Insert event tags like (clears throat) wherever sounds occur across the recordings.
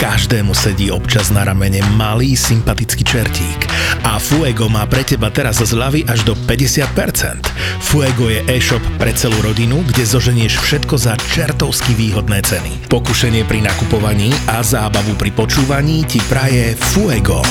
Každému sedí občas na ramene malý sympatický čertík. A Fuego má pre teba teraz zľavy až do 50%. Fuego je e-shop pre celú rodinu, kde zoženieš všetko za čertovsky výhodné ceny. Pokušenie pri nakupovaní a zábavu pri počúvaní ti praje Fuego.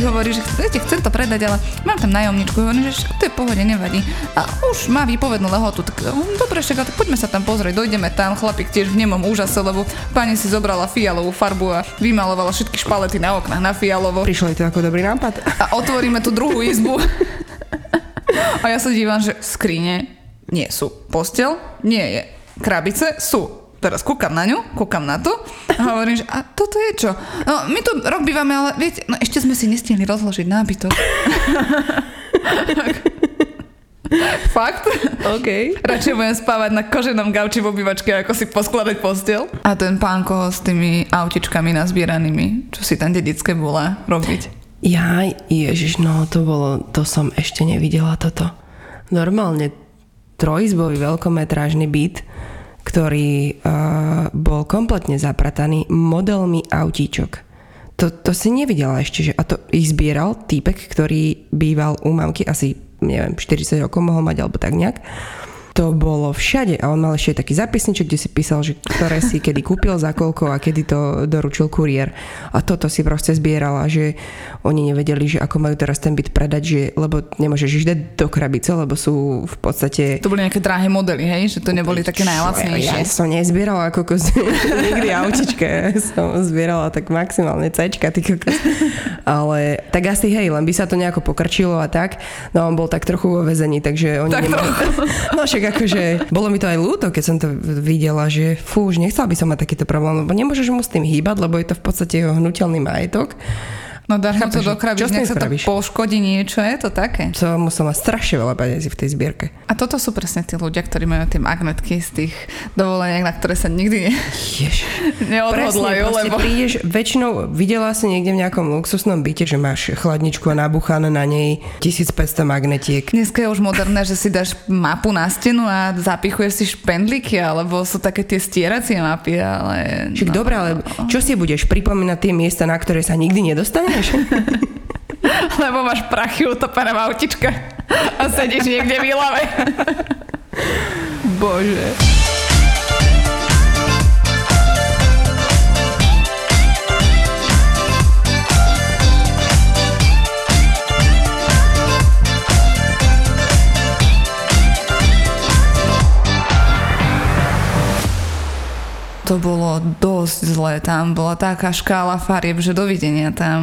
Chlapík hovorí, že viete, chcem to predať, ale mám tam nájomničku. Hovorím, že to je pohode, nevadí. A už má výpovednú lehotu, tak hm, dobre, však, tak poďme sa tam pozrieť, dojdeme tam. Chlapík tiež v nemom úžase, lebo pani si zobrala fialovú farbu a vymalovala všetky špalety na oknách na fialovo. Prišlo to ako dobrý nápad. A otvoríme tú druhú izbu. A ja sa dívam, že skrine nie sú. Postel nie je. Krabice sú teraz kúkam na ňu, kúkam na to a hovorím, že a toto je čo? No, my tu rok bývame, ale viete, no ešte sme si nestihli rozložiť nábytok. (laughs) Fakt? OK. Radšej budem spávať na koženom gauči v obývačke, ako si poskladať postel. A ten pánko s tými autičkami nazbieranými, čo si tam dedické bola robiť. Ja, ježiš, no to bolo, to som ešte nevidela toto. Normálne trojizbový veľkometrážny byt, ktorý uh, bol kompletne zaprataný modelmi autíčok. To, to si nevidela ešte, že a to ich zbieral týpek, ktorý býval u mamky asi, neviem, 40 rokov mohol mať, alebo tak nejak to bolo všade a on mal ešte taký zapisniček, kde si písal, že ktoré si kedy kúpil, za koľko a kedy to doručil kuriér. A toto si proste zbierala, že oni nevedeli, že ako majú teraz ten byt predať, že, lebo nemôžeš ísť do krabice, lebo sú v podstate... To boli nejaké drahé modely, hej? Že to neboli také najlacnejšie. Ja som nezbierala ako kokos, (laughs) nikdy autička. Ja som zbierala tak maximálne cečka, ty kokos. Ale tak asi hej, len by sa to nejako pokrčilo a tak. No on bol tak trochu vo vezení, takže oni tak nemali... No však akože, bolo mi to aj ľúto, keď som to videla, že fú, už nechcela by som mať takýto problém, lebo nemôžeš mu s tým hýbať, lebo je to v podstate jeho hnutelný majetok. No dáš mu to do krabic, nech sa to poškodí niečo, je to také. To musel mať strašne veľa peniazí v tej zbierke. A toto sú presne tí ľudia, ktorí majú tie magnetky z tých dovoleniek, na ktoré sa nikdy ne... (laughs) neodhodlajú. Presne, lebo... prídeš, väčšinou videla si niekde v nejakom luxusnom byte, že máš chladničku a nabuchané na nej 1500 magnetiek. Dneska je už moderné, že si dáš mapu na stenu a zapichuješ si špendlíky, alebo sú také tie stieracie mapy, ale... Čiže no, dobré, ale čo si budeš pripomínať tie miesta, na ktoré sa nikdy nedostaneš? (laughs) Lebo máš prachy utopené v autičke a sedíš niekde v Ilave. Bože. To bolo dosť zlé. Tam bola taká škála farieb, že dovidenia tam...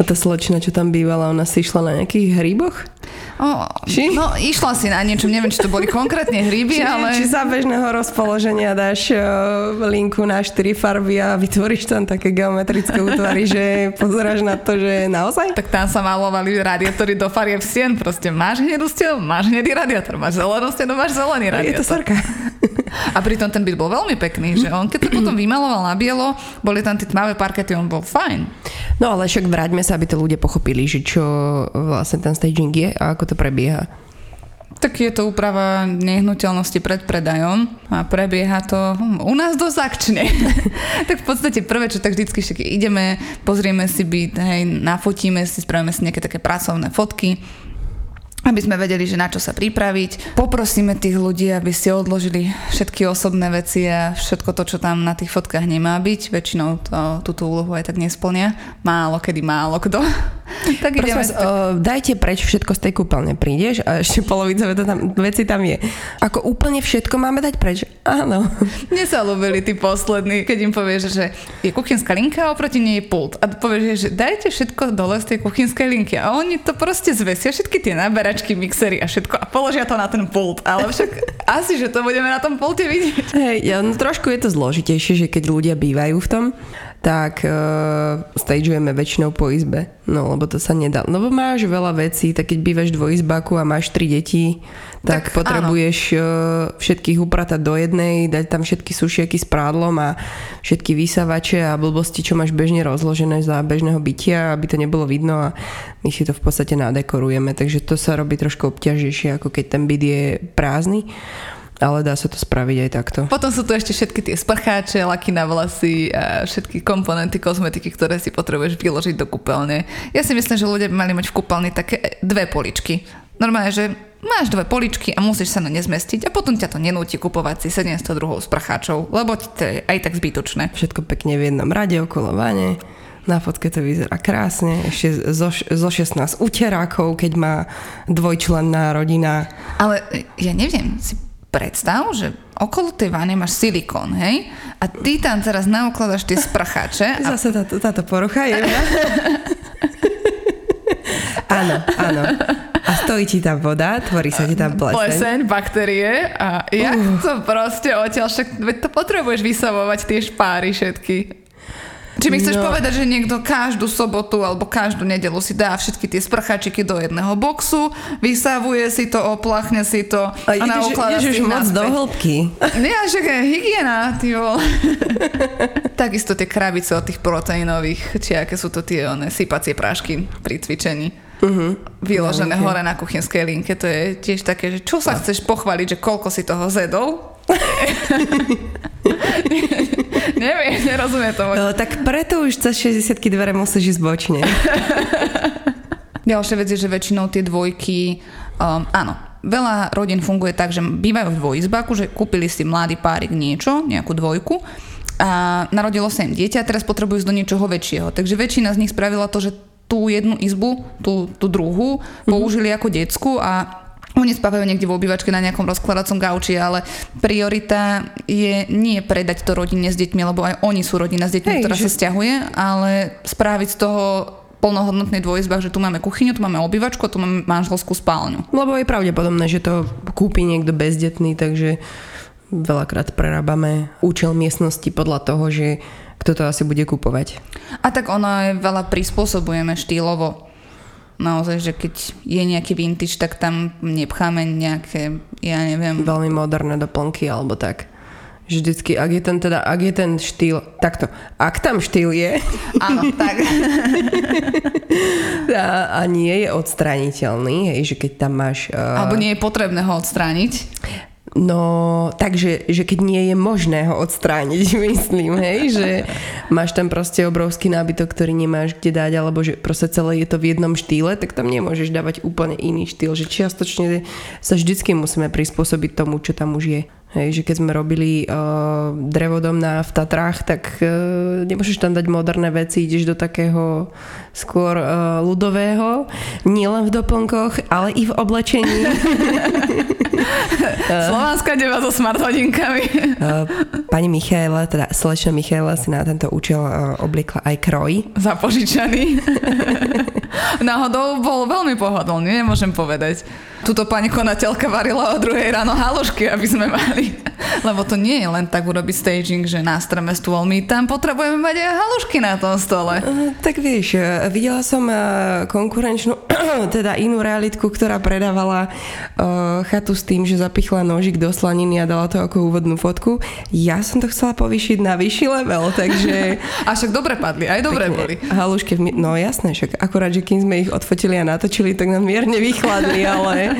A tá slečna, čo tam bývala, ona si išla na nejakých hryboch? O, no, išla si na niečo, neviem, či to boli konkrétne hryby, či, ale... Či za bežného rozpoloženia dáš uh, linku na 4 farby a vytvoríš tam také geometrické útvary, že pozeráš na to, že naozaj? Tak tam sa malovali radiátory do farieb stien, proste máš hnedú stenu, máš hnedý radiátor, máš zelenú stenu, máš zelený radiátor. Je to sarka. A pritom ten byt bol veľmi pekný, že on keď to potom vymaloval na bielo, boli tam tie tmavé parkety, on bol fajn. No ale však vráťme sa, aby to ľudia pochopili, že čo vlastne ten staging je a ako to prebieha. Tak je to úprava nehnuteľnosti pred predajom a prebieha to u nás dosť akčne. (laughs) tak v podstate prvé, čo tak vždycky však ideme, pozrieme si byt, hej, nafotíme si, spravíme si nejaké také pracovné fotky, aby sme vedeli, že na čo sa pripraviť. Poprosíme tých ľudí, aby si odložili všetky osobné veci a všetko to, čo tam na tých fotkách nemá byť. Väčšinou to, túto úlohu aj tak nesplnia. Málo kedy málo kto. (laughs) tak ideme vás, uh, dajte preč všetko z tej kúpeľne. Prídeš a ešte (laughs) polovica tam, veci tam je. Ako úplne všetko máme dať preč? Áno. (laughs) Mne sa ľúbili tí poslední, keď im povieš, že je kuchynská linka a oproti nej je pult. A povieš, že dajte všetko dole z tej kuchynskej linky. A oni to proste zvesia, všetky tie naberačky, mixery a všetko a položia to na ten pult. Ale však asi, že to budeme na tom pulte vidieť. Hej, ja, no trošku je to zložitejšie, že keď ľudia bývajú v tom, tak uh, stageujeme väčšinou po izbe. No, lebo to sa nedá. Lebo máš veľa vecí, tak keď bývaš dvojizbaku a máš tri deti, tak, tak potrebuješ uh, všetkých upratať do jednej, dať tam všetky sušiaky s prádlom a všetky vysavače a blbosti, čo máš bežne rozložené za bežného bytia, aby to nebolo vidno a my si to v podstate nadekorujeme. Takže to sa robí trošku obťažnejšie, ako keď ten byt je prázdny ale dá sa to spraviť aj takto. Potom sú tu ešte všetky tie sprcháče, laky na vlasy a všetky komponenty kozmetiky, ktoré si potrebuješ vyložiť do kúpeľne. Ja si myslím, že ľudia by mali mať v kúpeľni také dve poličky. Normálne, že máš dve poličky a musíš sa na ne zmestiť a potom ťa to nenúti kupovať si 702 sprcháčov, lebo to je aj tak zbytočné. Všetko pekne v jednom rade okolo vane. Na fotke to vyzerá krásne, ešte zo, zo 16 uterákov, keď má dvojčlenná rodina. Ale ja neviem, si predstav, že okolo tej vane máš silikón, hej? A ty tam teraz naukladaš tie sprcháče. A... Zase táto, táto porucha je. (laughs) áno, áno. A stojí ti tam voda, tvorí sa ti tam pleseň. Pleseň, baktérie a jak uh. to proste odtiaľ, však to potrebuješ vysavovať tie špáry všetky. Či mi chceš no. povedať, že niekto každú sobotu alebo každú nedelu si dá všetky tie sprchačiky do jedného boxu, vysávuje si to, oplachne si to a, a naukladá si moc do hĺbky. Nie, že hygiena, ty (laughs) Takisto tie krabice od tých proteínových, či aké sú to tie one, sypacie prášky pri cvičení. Uh-huh. Vyložené okay. hore na kuchynskej linke. To je tiež také, že čo sa chceš pochváliť, že koľko si toho zedol? Neviem, nerozumie to. No, tak preto už cez 60 dvere musíš ísť bočne. Ďalšia vec je, že väčšinou tie dvojky, um, áno, veľa rodín funguje tak, že bývajú v dvojizbaku, že kúpili si mladý párik niečo, nejakú dvojku a narodilo sa im dieťa a teraz potrebujú ísť do niečoho väčšieho. Takže väčšina z nich spravila to, že tú jednu izbu, tú, tú druhú, mm-hmm. použili ako decku a oni spávajú niekde v obývačke na nejakom rozkladacom gauči, ale priorita je nie predať to rodine s deťmi, lebo aj oni sú rodina s deťmi, Hej, ktorá že... sa stiahuje, ale spraviť z toho plnohodnotný dvojizbách, že tu máme kuchyňu, tu máme obývačku tu máme manželskú spálňu. Lebo je pravdepodobné, že to kúpi niekto bezdetný, takže veľakrát prerábame účel miestnosti podľa toho, že kto to asi bude kupovať. A tak ono aj veľa prispôsobujeme štýlovo naozaj, že keď je nejaký vintage, tak tam nepcháme nejaké, ja neviem... Veľmi moderné doplnky alebo tak. Vždycky, ak je ten teda, ak je ten štýl, takto, ak tam štýl je... (laughs) Áno, tak. (laughs) a, a nie je odstrániteľný, hej, že keď tam máš... Uh... Alebo nie je potrebné ho odstrániť. No, takže, že keď nie je možné ho odstrániť, (laughs) myslím, hej, že máš tam proste obrovský nábytok, ktorý nemáš kde dať, alebo že proste celé je to v jednom štýle, tak tam nemôžeš dávať úplne iný štýl, že čiastočne sa vždycky musíme prispôsobiť tomu, čo tam už je. Hej, že keď sme robili uh, drevodom na, v Tatrách, tak uh, nemôžeš tam dať moderné veci, ideš do takého skôr uh, ľudového, nielen v doplnkoch, ale i v oblečení. (laughs) (laughs) Slovenská deva so smart hodinkami. uh, pani Michaela, teda slečna Michaela si na tento účel uh, obliekla aj kroj. Zapožičaný. (laughs) Náhodou bol veľmi pohodlný, nemôžem povedať túto pani konateľka varila o druhej ráno halušky, aby sme mali. Lebo to nie je len tak urobiť staging, že nástreme stôl. My tam potrebujeme mať aj halušky na tom stole. Uh, tak vieš, eh, videla som uh, konkurenčnú, (clears throat) teda inú realitku, ktorá predávala chatu s tým, že zapichla nožik do slaniny a dala to ako úvodnú fotku. Ja som to chcela povýšiť na vyšší level, takže... (laughs) a však dobre padli, aj dobre boli. Halušky, v... no jasné, však akorát, že kým sme ich odfotili a natočili, tak nám mierne vychladli, ale (laughs)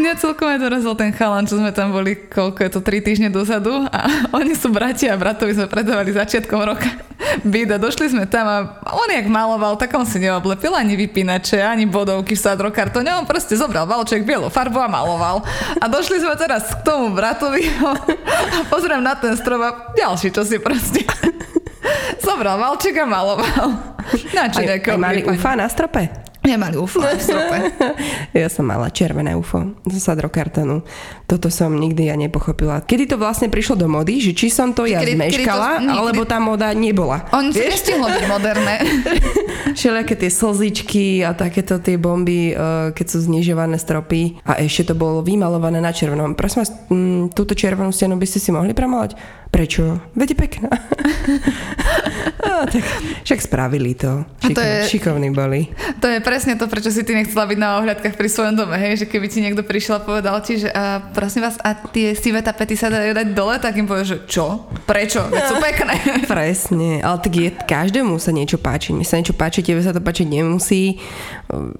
Mňa celkom aj dorazil ten chalan, čo sme tam boli, koľko je to, 3 týždne dozadu a (laughs) oni sú bratia a bratovi sme predávali začiatkom roka byt a došli sme tam a on jak maloval, tak on si neoblepil ani vypínače, ani bodovky v sadrokartone, on proste zobral valček, bielu farbu a maloval. A došli sme teraz k tomu bratovi (laughs) a pozriem na ten strop a ďalší, čo si proste (laughs) zobral valček a maloval. Na čo aj, aj mali ufa na strope? Nemali UFO (laughs) v strope. ja som mala červené UFO z sadrokartonu. Toto som nikdy ja nepochopila. Kedy to vlastne prišlo do mody, že či som to ja kedy, zmeškala, kedy to, alebo tá moda nebola. On si nestihlo byť moderné. (laughs) Všelijaké tie slzičky a takéto tie bomby, eh, keď sú znižované stropy a ešte to bolo vymalované na červenom. Prosím vás, mm, túto červenú stenu by ste si mohli premalať? Prečo? Vede pekná. (laughs) no, tak však spravili to. Šikov, to je, šikovní boli. To je presne to, prečo si ty nechcela byť na ohľadkách pri svojom dome, hej? Že keby ti niekto prišiel a povedal ti, že a, prosím vás, a tie sivé tapety sa dajú dať dole, tak im povie, že čo? Prečo? Veď sú (laughs) pekné. Presne, ale tak je, každému sa niečo páči. Mi sa niečo páči, tebe sa to páčiť nemusí.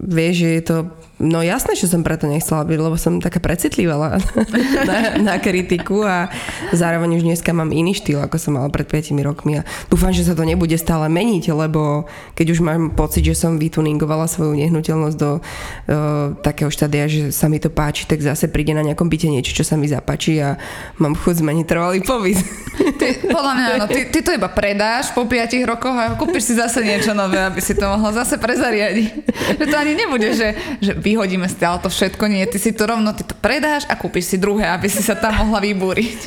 Vieš, že je to No jasné, že som preto nechcela byť, lebo som taká precitlivá (laughs) na, na kritiku a zároveň už dneska mám iný štýl, ako som mala pred 5 rokmi a dúfam, že sa to nebude stále meniť, lebo keď už mám pocit, že som vytuningovala svoju nehnuteľnosť do uh, takého štádia, že sa mi to páči, tak zase príde na nejakom byte niečo, čo sa mi zapáči a mám chuť zmeniť trvalý pobyt. Ty, podľa mňa áno, ty, ty to iba predáš po 5 rokoch a kúpiš si zase niečo nové, aby si to mohla zase prezariadiť. Že to ani nebude, že, že vyhodíme stále to všetko, nie, ty si to rovno, ty to predáš a kúpiš si druhé, aby si sa tam mohla vybúriť.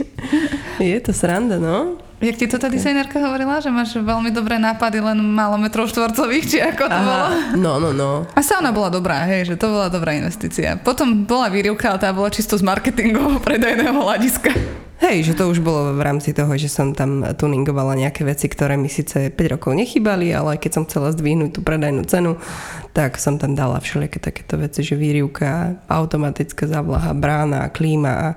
Je to sranda, no. Jak ti to tá dizajnerka hovorila, že máš veľmi dobré nápady, len málo metrov štvorcových, či ako to Aha, bolo? No, no, no. A sauna bola dobrá, hej, že to bola dobrá investícia. Potom bola výrivka, ale tá bola čisto z marketingového (laughs) predajného hľadiska. Hej, že to už bolo v rámci toho, že som tam tuningovala nejaké veci, ktoré mi síce 5 rokov nechybali, ale keď som chcela zdvihnúť tú predajnú cenu, tak som tam dala všelijaké takéto veci, že výrivka, automatická zavlaha, brána, klíma a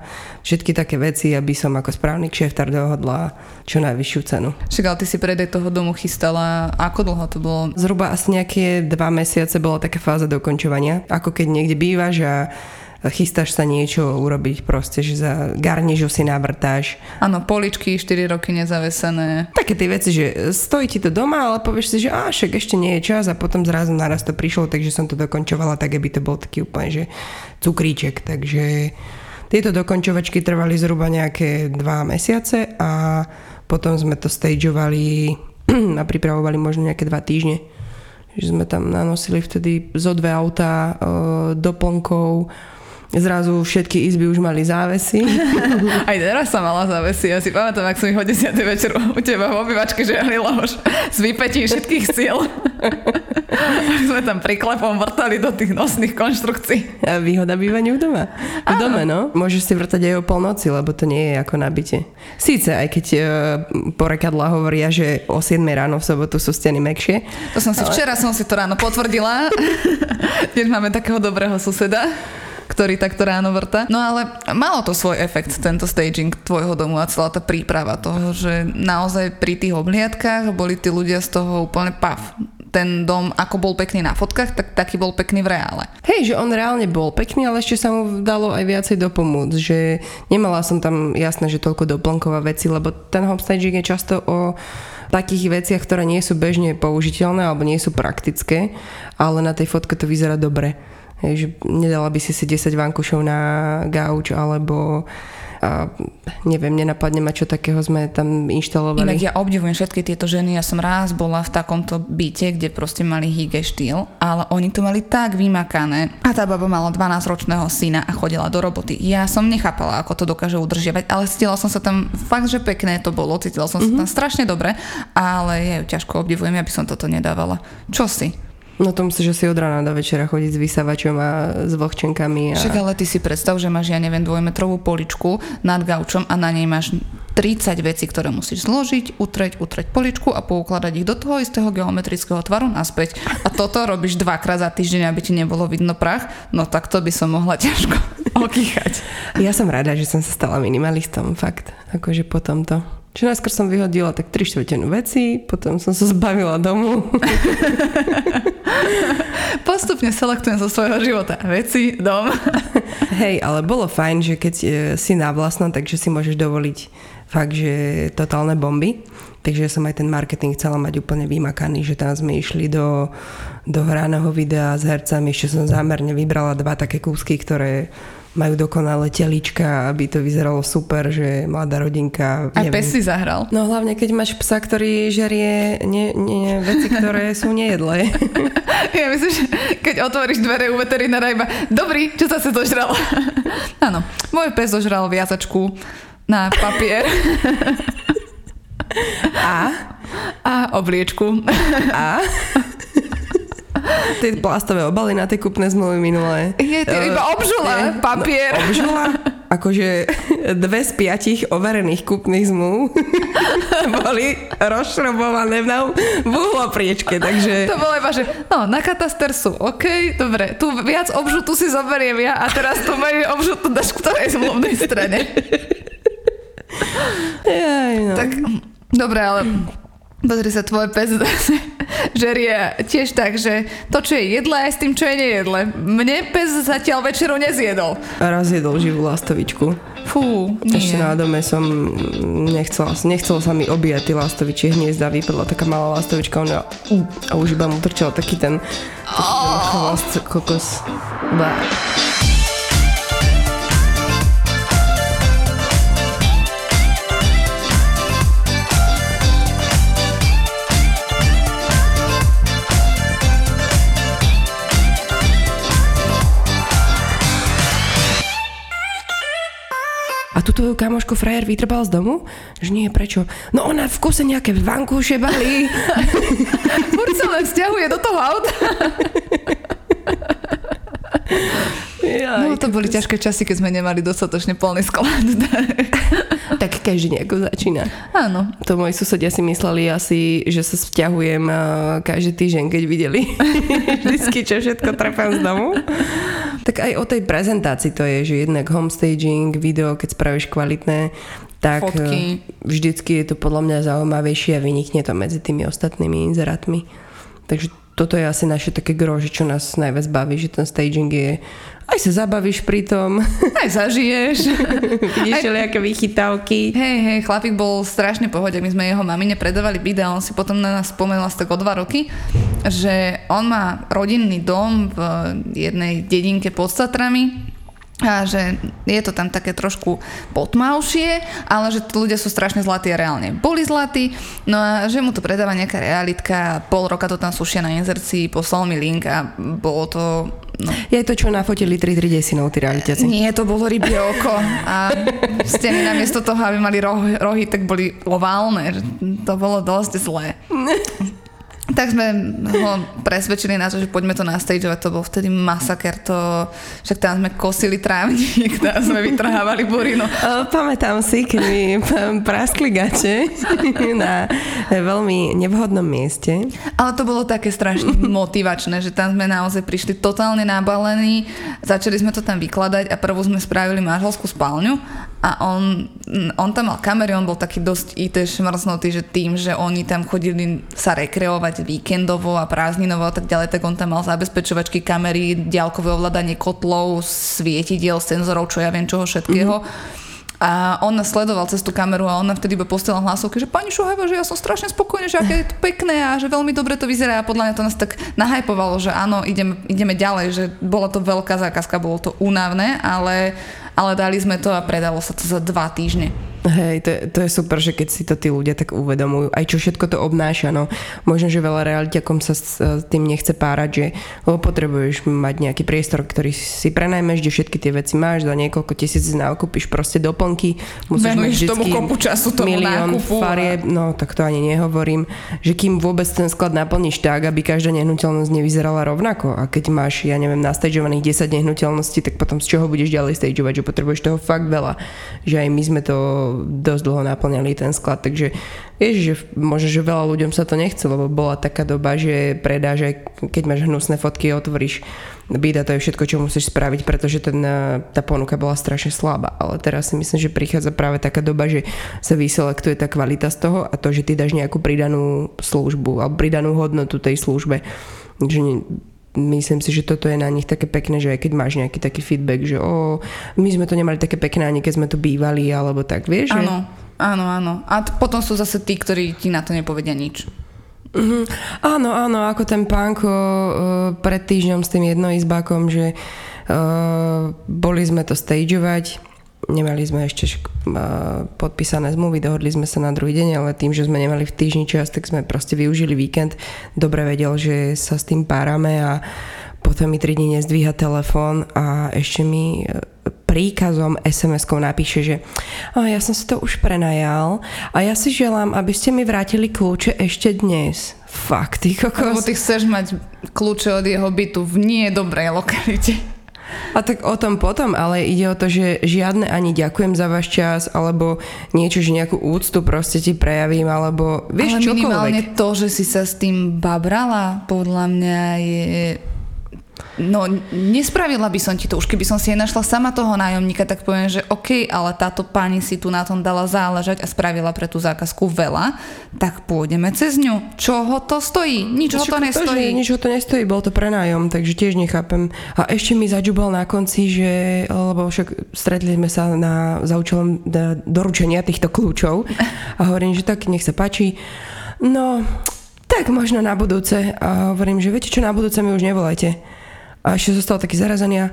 všetky také veci, aby som ako správny kšeftar dohodla čo najvyššiu cenu. Však ale ty si predaj toho domu chystala, ako dlho to bolo? Zhruba asi nejaké dva mesiace bola taká fáza dokončovania, ako keď niekde bývaš a chystáš sa niečo urobiť proste, že za garnižu si navrtáš. Áno, poličky 4 roky nezavesené. Také tie veci, že stojí ti to doma, ale povieš si, že á, však ešte nie je čas a potom zrazu naraz to prišlo, takže som to dokončovala tak, aby to bol taký úplne, že cukríček, takže tieto dokončovačky trvali zhruba nejaké 2 mesiace a potom sme to stageovali (clears throat) a pripravovali možno nejaké 2 týždne že sme tam nanosili vtedy zo dve autá e, doplnkov, zrazu všetky izby už mali závesy. (laughs) Aj teraz som mala závesy. Ja si pamätám, ak som ich o 10. večer u teba v obývačke žiahlila už s vypetím všetkých síl. (laughs) sme tam priklepom vrtali do tých nosných konštrukcií. A výhoda bývaniu v doma. V Áno. dome, no. Môžeš si vrtať aj o polnoci, lebo to nie je ako nabite. Síce, aj keď uh, porekadla hovoria, že o 7 ráno v sobotu sú steny mekšie. To som si, ale... včera som si to ráno potvrdila. (laughs) Dnes máme takého dobrého suseda ktorý takto ráno vrta. No ale malo to svoj efekt, tento staging tvojho domu a celá tá príprava toho, že naozaj pri tých obhliadkách boli tí ľudia z toho úplne pav ten dom, ako bol pekný na fotkách, tak taký bol pekný v reále. Hej, že on reálne bol pekný, ale ešte sa mu dalo aj viacej dopomôcť, že nemala som tam jasné, že toľko doplnková veci, lebo ten homestaging je často o takých veciach, ktoré nie sú bežne použiteľné alebo nie sú praktické, ale na tej fotke to vyzerá dobre. Hej, že nedala by si si 10 vankušov na gauč alebo a neviem, nenapadne ma, čo takého sme tam inštalovali. Inak ja obdivujem všetky tieto ženy. Ja som raz bola v takomto byte, kde proste mali hygge štýl, ale oni to mali tak vymakané. A tá baba mala 12-ročného syna a chodila do roboty. Ja som nechápala, ako to dokáže udržiavať, ale cítila som sa tam fakt, že pekné to bolo. Cítila som mm-hmm. sa mhm. tam strašne dobre, ale ja ju ťažko obdivujem, ja by som toto nedávala. Čo si? No to musíš asi od rána do večera chodiť s vysavačom a s vlhčenkami. A... Však ale ty si predstav, že máš, ja neviem, dvojmetrovú poličku nad gaučom a na nej máš 30 vecí, ktoré musíš zložiť, utreť, utreť poličku a poukladať ich do toho istého geometrického tvaru naspäť. A toto robíš dvakrát za týždeň, aby ti nebolo vidno prach, no tak to by som mohla ťažko (laughs) okýchať. Ja som rada, že som sa stala minimalistom, fakt. Akože po tomto. Čiže najskôr som vyhodila tak tri štvrtenú veci, potom som sa zbavila domu. (laughs) Postupne selektujem zo svojho života veci, dom. (laughs) Hej, ale bolo fajn, že keď e, si na vlastnom, takže si môžeš dovoliť fakt, že totálne bomby. Takže ja som aj ten marketing chcela mať úplne vymakaný, že tam sme išli do, do hraného videa s hercami. Ešte som zámerne vybrala dva také kúsky, ktoré majú dokonalé telička, aby to vyzeralo super, že mladá rodinka... Aj pes si zahral. No hlavne, keď máš psa, ktorý žerie nie, nie, veci, ktoré sú nejedlé. (laughs) Ja myslím, že keď otvoríš dvere u veterinára iba, dobrý, čo sa sa dožral? (laughs) Áno, môj pes zožral viazačku na papier. A? (laughs) A obliečku. A? Tie plastové obaly na tie kúpne zmluvy minulé. Je to iba obžula, Nie, papier. No, obžula? Akože dve z piatich overených kúpnych zmluv (laughs) boli rozšrobované v, v uhlopriečke, takže... To bolo iba, že no, na kataster sú OK, dobre, tu viac obžutu si zoberiem ja a teraz tu menej obžutu dáš k ktorej zmluvnej strane. Jaj, no. Tak, dobre, ale pozri sa, tvoj pes žerie tiež tak, že to, čo je jedle, aj s tým, čo je nejedle. Mne pes zatiaľ večeru nezjedol. Raz jedol živú lastovičku. Fú, Ešte nie. na dome som nechcela, nechcelo sa mi objať tie lastovičie hniezda, vypadla taká malá lastovička ona, a už iba mu trčal taký ten, taký ten chvost, kokos. Bá. A tu tvoju kamošku frajer vytrbal z domu? Že nie, prečo? No ona v kuse nejaké vankúše balí. (laughs) Furt sa len stiahuje do toho auta. No to boli ťažké časy, keď sme nemali dostatočne plný sklad. (laughs) tak každý nejako začína. Áno. To moji susedia si mysleli asi, že sa vzťahujem uh, každý týždeň, keď videli (laughs) vždycky, čo všetko trepám z domu. Tak aj o tej prezentácii to je, že jednak homestaging, video, keď spravíš kvalitné, tak Fotky. uh, vždycky je to podľa mňa zaujímavejšie a vynikne to medzi tými ostatnými inzerátmi. Takže toto je asi naše také gro, že čo nás najviac baví, že ten staging je aj sa zabavíš pri tom, (laughs) Aj zažiješ. (laughs) vidíš všelijaké vychytávky. Hej, hej, chlapík bol strašne pohode. My sme jeho mamine predávali videa, on si potom na nás spomenul asi tak o dva roky, že on má rodinný dom v jednej dedinke pod Tatrami a že je to tam také trošku potmavšie, ale že tí ľudia sú strašne zlatí a reálne boli zlatí. No a že mu to predáva nejaká realitka, pol roka to tam sušia na inzercii, poslal mi link a bolo to... No, Je to, čo nafotili 3 3 desinov, tí realiťaci. nie, to bolo rybie oko a steny namiesto toho, aby mali rohy, rohy tak boli oválne. To bolo dosť zlé. (laughs) Tak sme ho presvedčili na to, že poďme to nastageovať. To bol vtedy masaker. To, však tam sme kosili trávnik, (laughs) tam sme vytrhávali burinu. (laughs) O, Pamätám si, keď mi praskli gače (laughs) na veľmi nevhodnom mieste. Ale to bolo také strašne motivačné, že tam sme naozaj prišli totálne nabalení, začali sme to tam vykladať a prvú sme spravili manželskú spálňu a on, on tam mal kamery, on bol taký dosť IT šmrznutý, že tým, že oni tam chodili sa rekreovať víkendovo a prázdninovo a tak ďalej, tak on tam mal zabezpečovačky kamery, diaľkové ovládanie kotlov, svietidiel, senzorov, čo ja viem čoho všetkého. A on nás sledoval cez tú kameru a on nám vtedy iba posielal hlasovky, že pani Šuhajva, že ja som strašne spokojný, že aké je to pekné a že veľmi dobre to vyzerá a podľa mňa to nás tak nahajpovalo, že áno, ideme, ideme ďalej, že bola to veľká zákazka, bolo to únavné, ale, ale dali sme to a predalo sa to za dva týždne. Hej, to je, to je super, že keď si to tí ľudia tak uvedomujú, aj čo všetko to obnáša, no. Možno, že veľa realitiakom sa s s tým nechce párať, že lebo potrebuješ mať nejaký priestor, ktorý si prenajmeš, kde všetky tie veci máš, za niekoľko tisíc nakúpiš proste doplnky, musíš mať Venuješ tomu vždycky kopu času, tomu milión nákupu farieb, no tak to ani nehovorím, že kým vôbec ten sklad naplníš tak, aby každá nehnuteľnosť nevyzerala rovnako. A keď máš, ja neviem, nastageovaných 10 nehnuteľností, tak potom z čoho budeš ďalej stageovať, že potrebuješ toho fakt veľa, že aj my sme to dosť dlho naplňali ten sklad, takže vieš, že možno, že veľa ľuďom sa to nechce, lebo bola taká doba, že predáš aj keď máš hnusné fotky, otvoríš byt a to je všetko, čo musíš spraviť, pretože ten, eh, tá ponuka bola strašne slabá. Ale teraz si myslím, že prichádza práve taká doba, že sa vyselektuje tá kvalita z toho a to, že ty dáš nejakú pridanú službu alebo pridanú hodnotu tej službe. Že myslím si, že toto je na nich také pekné, že aj keď máš nejaký taký feedback, že o, my sme to nemali také pekné ani keď sme tu bývali, alebo tak, vieš? Že... Áno, áno, áno. A t- potom sú zase tí, ktorí ti na to nepovedia nič. Mm-hmm. Áno, áno, ako ten pánko uh, pred týždňom s tým jednoizbákom, že uh, boli sme to stageovať, nemali sme ešte podpísané zmluvy, dohodli sme sa na druhý deň, ale tým, že sme nemali v týždni čas, tak sme proste využili víkend. Dobre vedel, že sa s tým párame a potom mi 3 dní nezdvíha telefón a ešte mi príkazom SMS-kou napíše, že a ja som si to už prenajal a ja si želám, aby ste mi vrátili kľúče ešte dnes. Fakt, ty kokos. Lebo ty chceš mať kľúče od jeho bytu v nie dobrej lokalite. A tak o tom potom, ale ide o to, že žiadne ani ďakujem za váš čas, alebo niečo, že nejakú úctu proste ti prejavím, alebo vieš ale čokoľvek. minimálne to, že si sa s tým babrala, podľa mňa je No, nespravila by som ti to. Už keby som si aj našla sama toho nájomníka, tak poviem, že OK, ale táto pani si tu na tom dala záležať a spravila pre tú zákazku veľa, tak pôjdeme cez ňu. Čo ho to stojí? Nič ho to nestojí. To, nič ho to nestojí, bol to prenájom, takže tiež nechápem. A ešte mi zaďubal na konci, že, lebo však stretli sme sa na, za účelom doručenia týchto kľúčov a hovorím, že tak nech sa páči. No, tak možno na budúce. A hovorím, že viete čo, na budúce mi už nevolajte a ešte zostal taký zarazený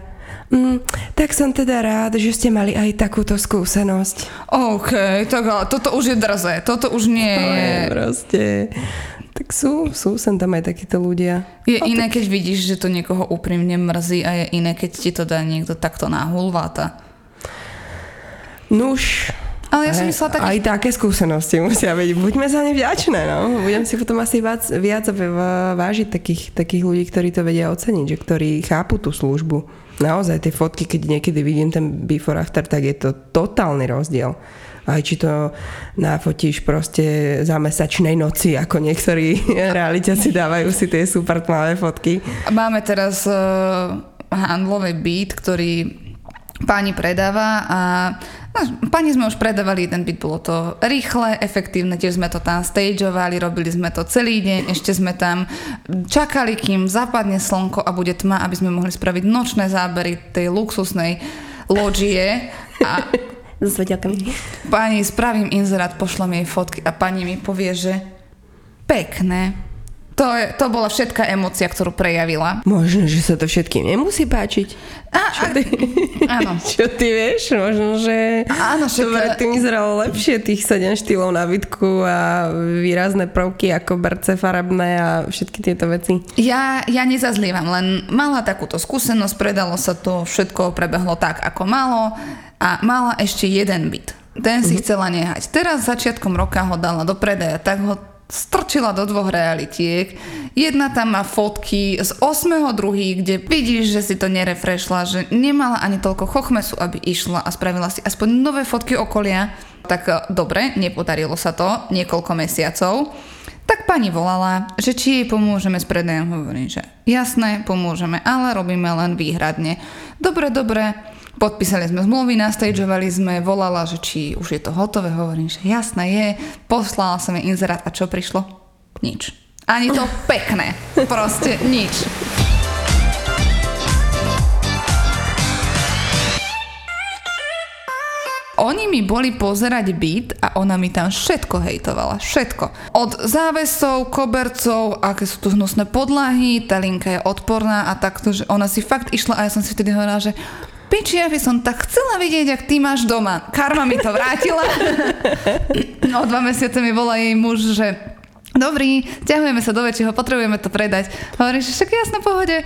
Mm, tak som teda rád, že ste mali aj takúto skúsenosť. OK, tak ale toto už je drze, toto už nie je. proste. Tak sú, sú sem tam aj takíto ľudia. Je no, iné, tak... keď vidíš, že to niekoho úprimne mrzí a je iné, keď ti to dá niekto takto náhulváta. Nuž, ale ja som myslela tak... Aj také skúsenosti musia byť. Buďme za ne vďačné, no. Budem si potom asi viac, viac vážiť takých, takých ľudí, ktorí to vedia oceniť, že ktorí chápu tú službu. Naozaj tie fotky, keď niekedy vidím ten before after, tak je to totálny rozdiel. Aj či to nafotíš proste za mesačnej noci, ako niektorí (laughs) realiťaci dávajú si tie super tmavé fotky. Máme teraz uh, handlový byt, ktorý pani predáva a No, pani sme už predávali jeden byt, bolo to rýchle, efektívne, tiež sme to tam stageovali, robili sme to celý deň, ešte sme tam čakali, kým zapadne slnko a bude tma, aby sme mohli spraviť nočné zábery tej luxusnej loďie. A (laughs) so Pani, spravím inzerát, pošlem jej fotky a pani mi povie, že pekné, to, je, to bola všetká emocia, ktorú prejavila. Možno, že sa to všetkým nemusí páčiť. A, čo, ty, áno. (laughs) čo ty vieš? Možno, že áno, to tým vyzeralo lepšie tých 7 štýlov na bytku a výrazné prvky ako berce farebné a všetky tieto veci. Ja, ja nezazlievam, len mala takúto skúsenosť, predalo sa to, všetko prebehlo tak, ako malo a mala ešte jeden byt. Ten si uh-huh. chcela nehať. Teraz začiatkom roka ho dala do predaja, tak ho strčila do dvoch realitiek. Jedna tam má fotky z 8.2., kde vidíš, že si to nerefrešla, že nemala ani toľko chochmesu, aby išla a spravila si aspoň nové fotky okolia. Tak e, dobre, nepodarilo sa to niekoľko mesiacov. Tak pani volala, že či jej pomôžeme s predajom. Hovorím, že jasné, pomôžeme, ale robíme len výhradne. Dobre, dobre, Podpísali sme zmluvy, nastageovali sme, volala, že či už je to hotové, hovorím, že jasné je, poslala som jej inzerát a čo prišlo? Nič. Ani to (laughs) pekné. Proste nič. Oni mi boli pozerať byt a ona mi tam všetko hejtovala. Všetko. Od závesov, kobercov, aké sú tu hnusné podlahy, tá linka je odporná a takto, že ona si fakt išla a ja som si vtedy hovorila, že piči, ja by som tak chcela vidieť, ak ty máš doma. Karma mi to vrátila. No, dva mesiace mi volá jej muž, že dobrý, ťahujeme sa do väčšieho, potrebujeme to predať. Hovorím, že však jasné pohode.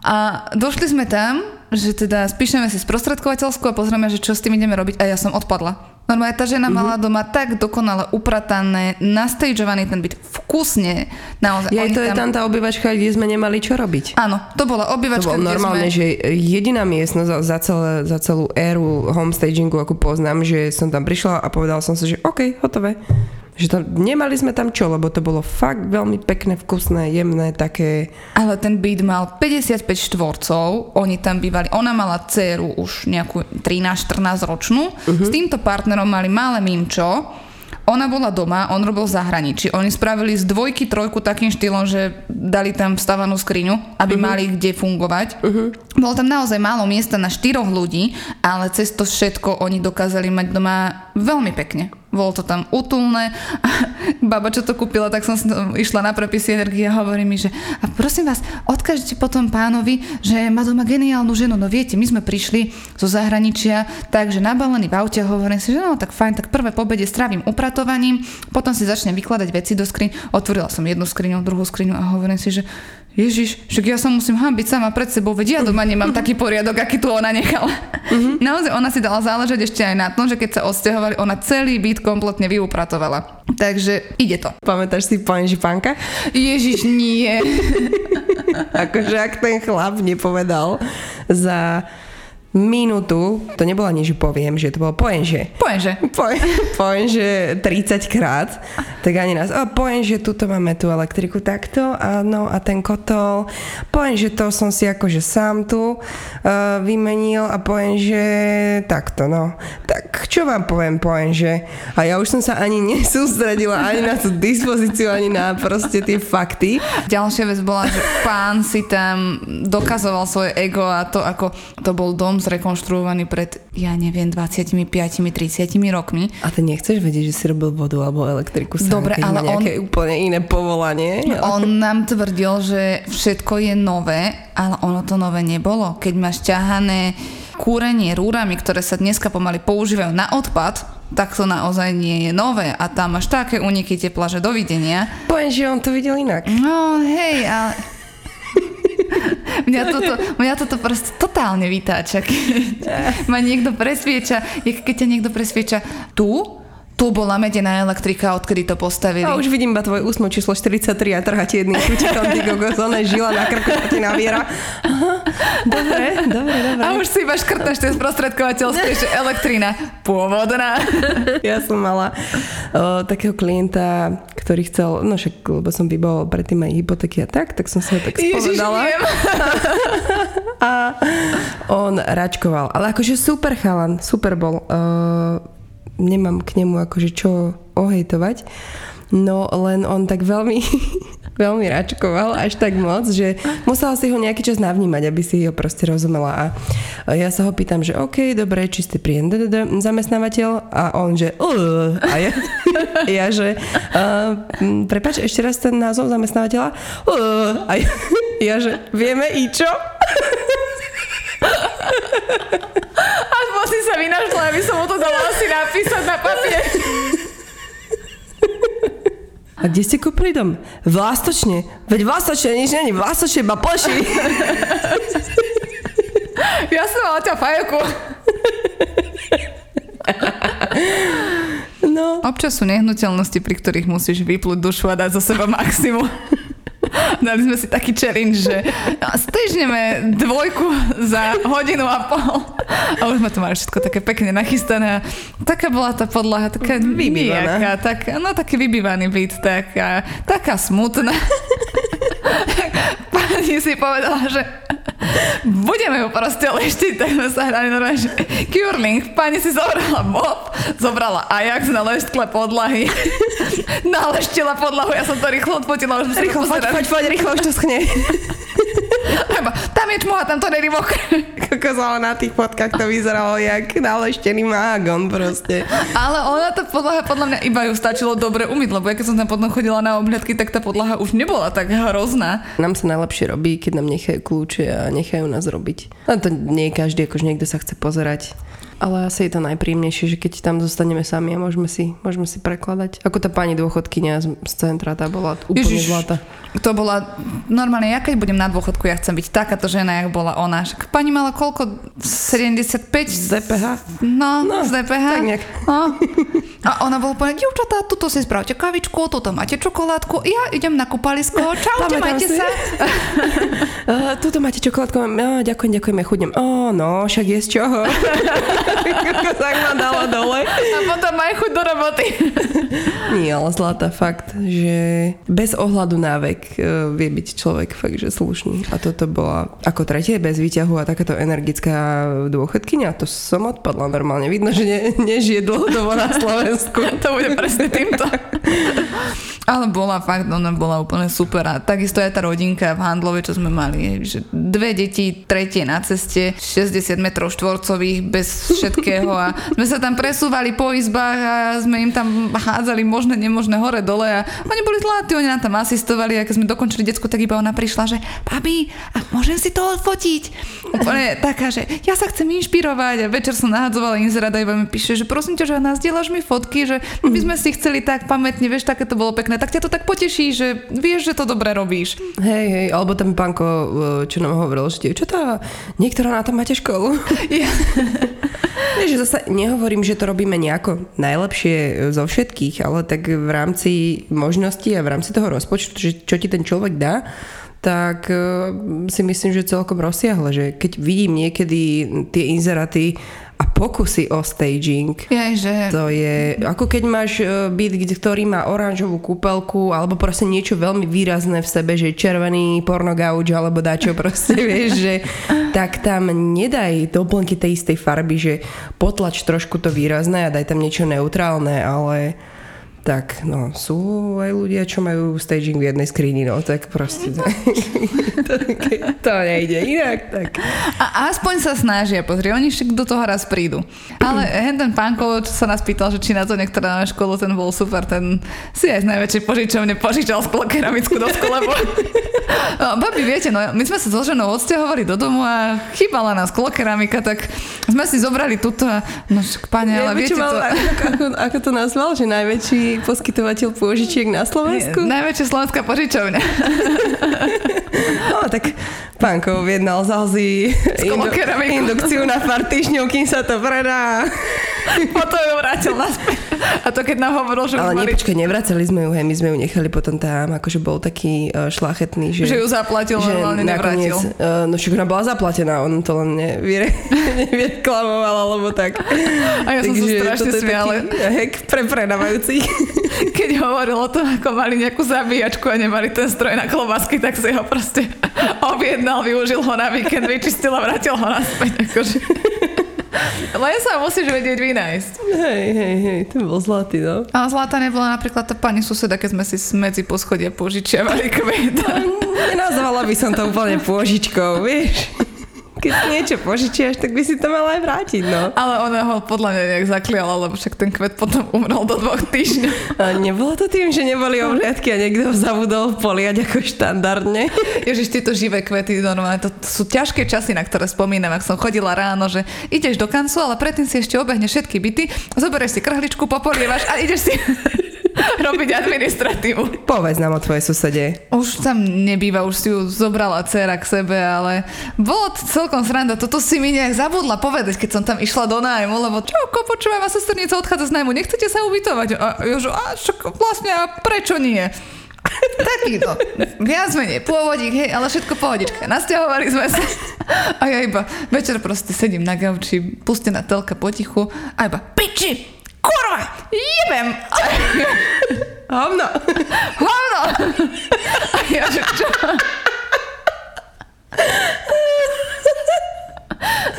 A došli sme tam, že teda spíšeme si sprostredkovateľskú a pozrieme, že čo s tým ideme robiť a ja som odpadla. Normálne tá žena mala mhm. doma tak dokonale upratané, nastageovaný ten byt vkusne. Naozaj, ja, to tam... je tam tá obývačka, kde sme nemali čo robiť. Áno, to bola obývačka, to bolo normálne, sme... že jediná miestnosť za, celé, za celú éru homestagingu, ako poznám, že som tam prišla a povedal som si, že OK, hotové. Že to, nemali sme tam čo, lebo to bolo fakt veľmi pekné, vkusné, jemné, také... Ale ten byt mal 55 štvorcov, oni tam bývali, ona mala dceru už nejakú 13-14 ročnú, uh-huh. s týmto partnerom mali malé mimčo, ona bola doma, on robil v zahraničí. Oni spravili z dvojky, trojku takým štýlom, že dali tam vstavanú skriňu, aby uh-huh. mali kde fungovať. Uh-huh. Bolo tam naozaj málo miesta na štyroch ľudí, ale cez to všetko oni dokázali mať doma veľmi pekne. Bolo to tam utulné. (laughs) Baba, čo to kúpila, tak som išla na prepisy energie a hovorí mi, že a prosím vás, odkažte potom pánovi, že má doma geniálnu ženu. No viete, my sme prišli zo zahraničia, takže nabalený v aute hovorím si, že no tak fajn, tak prvé pobede strávim upratovaním, potom si začnem vykladať veci do skriň. Otvorila som jednu skriňu, druhú skriňu a hovorím si, že Ježiš, však ja sa musím hambiť sama pred sebou, veď ja doma nemám (laughs) taký poriadok, aký tu ona nechala. Mm-hmm. Naozaj ona si dala záležať ešte aj na tom, že keď sa odsťahovali, ona celý byt kompletne vyupratovala. Takže ide to. Pamätáš si že pánka? Ježiš, nie. (laughs) akože ak ten chlap nepovedal za minútu, to nebolo ani, že poviem, že to bolo pojem, že. Pojem, že. (laughs) Pojem, že 30 krát, tak ani nás, o, pojem, že tuto máme tú elektriku takto, áno, a ten kotol, pojem, že to som si akože sám tu uh, vymenil a pojem, že takto, no. Tak čo vám poviem, pojem, že. A ja už som sa ani nesústredila ani na tú dispozíciu, ani na proste tie fakty. Ďalšia vec bola, že pán si tam dokazoval svoje ego a to, ako to bol dom zrekonštruovaný pred, ja neviem, 25-30 rokmi. A ty nechceš vedieť, že si robil vodu alebo elektriku sám, Dobre, ale on... úplne iné povolanie. On nám tvrdil, že všetko je nové, ale ono to nové nebolo. Keď máš ťahané kúrenie rúrami, ktoré sa dneska pomaly používajú na odpad, tak to naozaj nie je nové a tam máš také uniky tepla, že dovidenia. Poviem, že on to videl inak. No hej, ale (laughs) mňa, toto, mňa toto proste totálne vytáča, keď (laughs) ma niekto presvieča, keď ťa niekto presvieča tu, tu bola medená elektrika, odkedy to postavili. A už vidím iba tvoj úsmo číslo 43 a trhá ti jedným kľúčikom, ty kokos, ona žila na krku, ti naviera. dobre, dobre, dobre. A už si iba škrtaš tie sprostredkovateľské, že elektrina pôvodná. ja som mala o, takého klienta, ktorý chcel, no však, lebo som vybol predtým aj hypotéky a tak, tak som sa tak spovedala. a on račkoval, ale akože super chalan, super bol. Uh, nemám k nemu akože čo ohejtovať. No len on tak veľmi, (laughs) veľmi račkoval až tak moc, že musela si ho nejaký čas navnímať, aby si ho proste rozumela. A ja sa ho pýtam, že OK, dobre, čistý príjem zamestnávateľ a on, že uh, a ja, (laughs) ja že uh, prepač, ešte raz ten názov zamestnávateľa a ja, (laughs) ja, že vieme i čo? Aspoň si sa vynašla, aby som mu to dala asi napísať na papier. A kde ste kúpili dom? Vlastočne. Veď Vlastočne nič není. Vlastočne iba poši. ja som mala ťa fajku. No. Občas sú nehnuteľnosti, pri ktorých musíš vyplúť dušu a dať zo seba maximum. Dali sme si taký challenge, že stežneme dvojku za hodinu a pol. A už sme to mali všetko také pekne nachystané. Taká bola tá podlaha, taká vybivaná. tak, no taký vybývaný byt, taká, taká smutná. (laughs) Pani si povedala, že (laughs) budeme ju proste leštiť, tak sme sa hrali normálne, že curling, pani si zobrala mop, zobrala Ajax na leštkle podlahy, (laughs) naleštila podlahu, ja som to rýchlo odfotila, už Rýchlo, poď, poď, poď, rýchlo, už to schne. Tam je čmuha, tam to není mokré. Kokos, na tých fotkách to vyzeralo jak naleštený mágon proste. Ale ona tá podlaha, podľa mňa iba ju stačilo dobre umyť, lebo ja keď som tam potom chodila na obhľadky, tak tá podlaha už nebola tak hrozná. Nám sa najlepšie robí, keď nám nechajú kľúče a nechajú nás robiť. A to nie každý, akože niekto sa chce pozerať ale asi je to najpríjemnejšie, že keď tam zostaneme sami a môžeme si, môžeme si prekladať. Ako tá pani dôchodkynia z, z centra, tá bola úplne Ježiš, zlatá. To bola, normálne, ja keď budem na dôchodku, ja chcem byť takáto žena, jak bola ona. Však pani mala koľko? 75? Z DPH? No, no z DPH. Tak nejak. No. A ona bola úplne, dievčatá, tuto si spravte kavičku, tuto máte čokoládku, ja idem na kúpalisko, čaute, majte si. sa. uh, (laughs) tuto máte čokoládku, ďakujem, ďakujem, ja chudnem. oh, no, však je z čoho. (laughs) tak ma dala dole. A potom aj chuť do roboty. Nie, ale zlatá fakt, že bez ohľadu na vek e, vie byť človek fakt, že slušný. A toto bola ako tretie bez výťahu a takáto energická dôchodkynia, to som odpadla normálne. Vidno, že ne, nežije dlhodobo na Slovensku. (laughs) to bude presne týmto. Ale bola fakt, ona bola úplne super a takisto aj tá rodinka v Handlove, čo sme mali, že dve deti, tretie na ceste, 60 metrov štvorcových bez všetkého a sme sa tam presúvali po izbách a sme im tam hádzali možné, nemožné hore dole a oni boli zlatí, oni nám tam asistovali a keď sme dokončili decku, tak iba ona prišla, že babi, a môžem si to odfotiť? Úplne taká, že ja sa chcem inšpirovať a večer som nahadzovala inzerát a iba mi píše, že prosím ťa, že nás dielaš mi fotky, že my sme si chceli tak pamätne, vieš, také to bolo pekné, tak ťa to tak poteší, že vieš, že to dobre robíš. Hej, hej, alebo tam pánko, e, čo nám hovoril, že čo tá, niektorá na tom máte školu. Ja. (laughs) Vieš, že zase nehovorím, že to robíme nejako najlepšie e, zo všetkých, ale tak v rámci možností a v rámci toho rozpočtu, čo ti ten človek dá, tak e, si myslím, že celkom rozsiahle, že keď vidím niekedy tie inzeraty a pokusy o staging. Je, že... To je, ako keď máš e, byt, ktorý má oranžovú kúpelku alebo proste niečo veľmi výrazné v sebe, že červený pornogauč alebo dačo (laughs) proste, vieš, že tak tam nedaj doplnky tej istej farby, že potlač trošku to výrazné a daj tam niečo neutrálne, ale tak no, sú aj ľudia, čo majú staging v jednej skrini, no tak proste (laughs) to, to nejde inak. Tak. A aspoň sa snažia, pozri, oni však do toho raz prídu. Ale hen ten pánko, čo sa nás pýtal, že či na to niektorá na školu, ten bol super, ten si aj z najväčšej požičovne požičal sklo keramickú dosku, lebo (laughs) no, babi, viete, no, my sme sa so ženou odsťahovali do domu a chýbala nás keramika, tak sme si zobrali túto a no však pane, ale viete to... Ako, ako to nazval, že najväčší poskytovateľ pôžičiek na Slovensku? Najväčšia slovenská požičovňa. (laughs) no tak pánko objednal z Alzy indu- indukciu na pár týždňov, kým sa to predá. (laughs) Potom ju vrátil naspäť. A to keď nám hovoril, že Ale mali... nepočkaj, nevracali sme ju, hej, my sme ju nechali potom tam, akože bol taký uh, šlachetný, že... Že ju zaplatil, že normálne nevrátil. Uh, no však ona bola zaplatená, on to len nevie, (laughs) nevyreklamoval, alebo tak. A ja som sa strašne smiala. Hek pre predávajúcich. (laughs) Keď hovoril o tom, ako mali nejakú zabíjačku a nemali ten stroj na klobásky, tak si ho proste (laughs) objednal, využil ho na víkend, vyčistil a vrátil ho naspäť. Akože. (laughs) Len sa musíš vedieť vynájsť. Hej, hej, hej, to bol zlatý, no. A zlatá nebola napríklad tá pani suseda, keď sme si medzi poschodia požičiavali kveta. Nenazvala by som to úplne pôžičkou, vieš. Keď niečo požičiaš, tak by si to mal aj vrátiť, no. Ale ona ho podľa mňa nejak zakliala, lebo však ten kvet potom umrel do dvoch týždňov. (laughs) A nebolo to tým, že neboli ohliadky a niekto ho zabudol poliať ako štandardne? (laughs) Ježiš, tieto živé kvety, normálne, to sú ťažké časy, na ktoré spomínam, ak som chodila ráno, že ideš do kancu, ale predtým si ešte obehneš všetky byty, zoberieš si krhličku, popolievaš a ideš si (laughs) (laughs) robiť administratívu. Povedz nám o tvojej susede. Už tam nebýva, už si ju zobrala dcera k sebe, ale bolo to celkom sranda. Toto si mi nejak zabudla povedať, keď som tam išla do nájmu, lebo čo, počúvam, a sesternica odchádza z nájmu, nechcete sa ubytovať? A ja, že, a čo, vlastne, a prečo nie? (laughs) Takýto. Viac menej, pôvodík, hej, ale všetko pohodička. Nasťahovali sme sa. (laughs) A ja iba večer proste sedím na gauči, pustená telka potichu a iba piči, kurva, jebem. Hovno. Hovno. A ja, že čo?